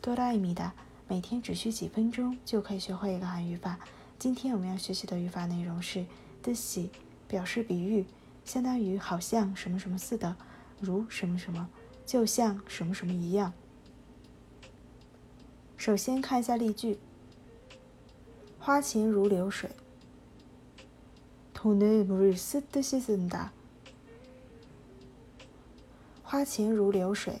哆啦咪哒，每天只需几分钟就可以学会一个韩语法。今天我们要学习的语法内容是的喜，表示比喻，相当于好像什么什么似的，如什么什么，就像什么什么一样。首先看一下例句：花钱如流水。돈을물쓰듯이쓴다花钱如流水。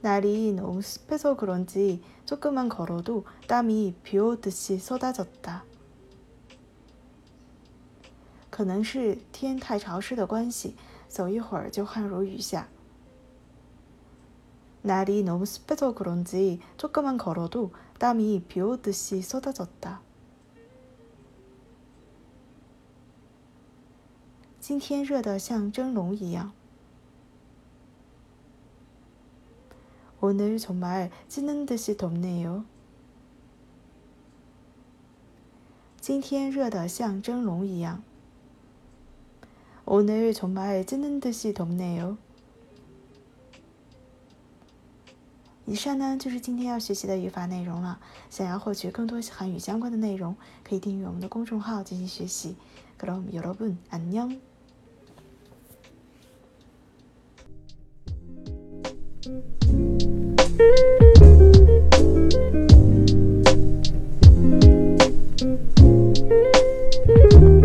날이너무습해서그런지조금만걸어도땀이비오듯이쏟아졌다可能是天太潮湿的关系，走一会儿就汗如雨下。날이너무습해서그런지조금만걸어도땀이비오듯이쏟아졌다今天热得像蒸笼一样。 오늘정말찌는듯이덥네 요。 今天热得像蒸笼一样。오늘정말찌는듯이덥네 요。 以上呢就是今天要学习的语法内容了。想要获取更多韩语相关的内容，可以订阅我们的公众号进行学习。그럼여러분안 녕。 thank you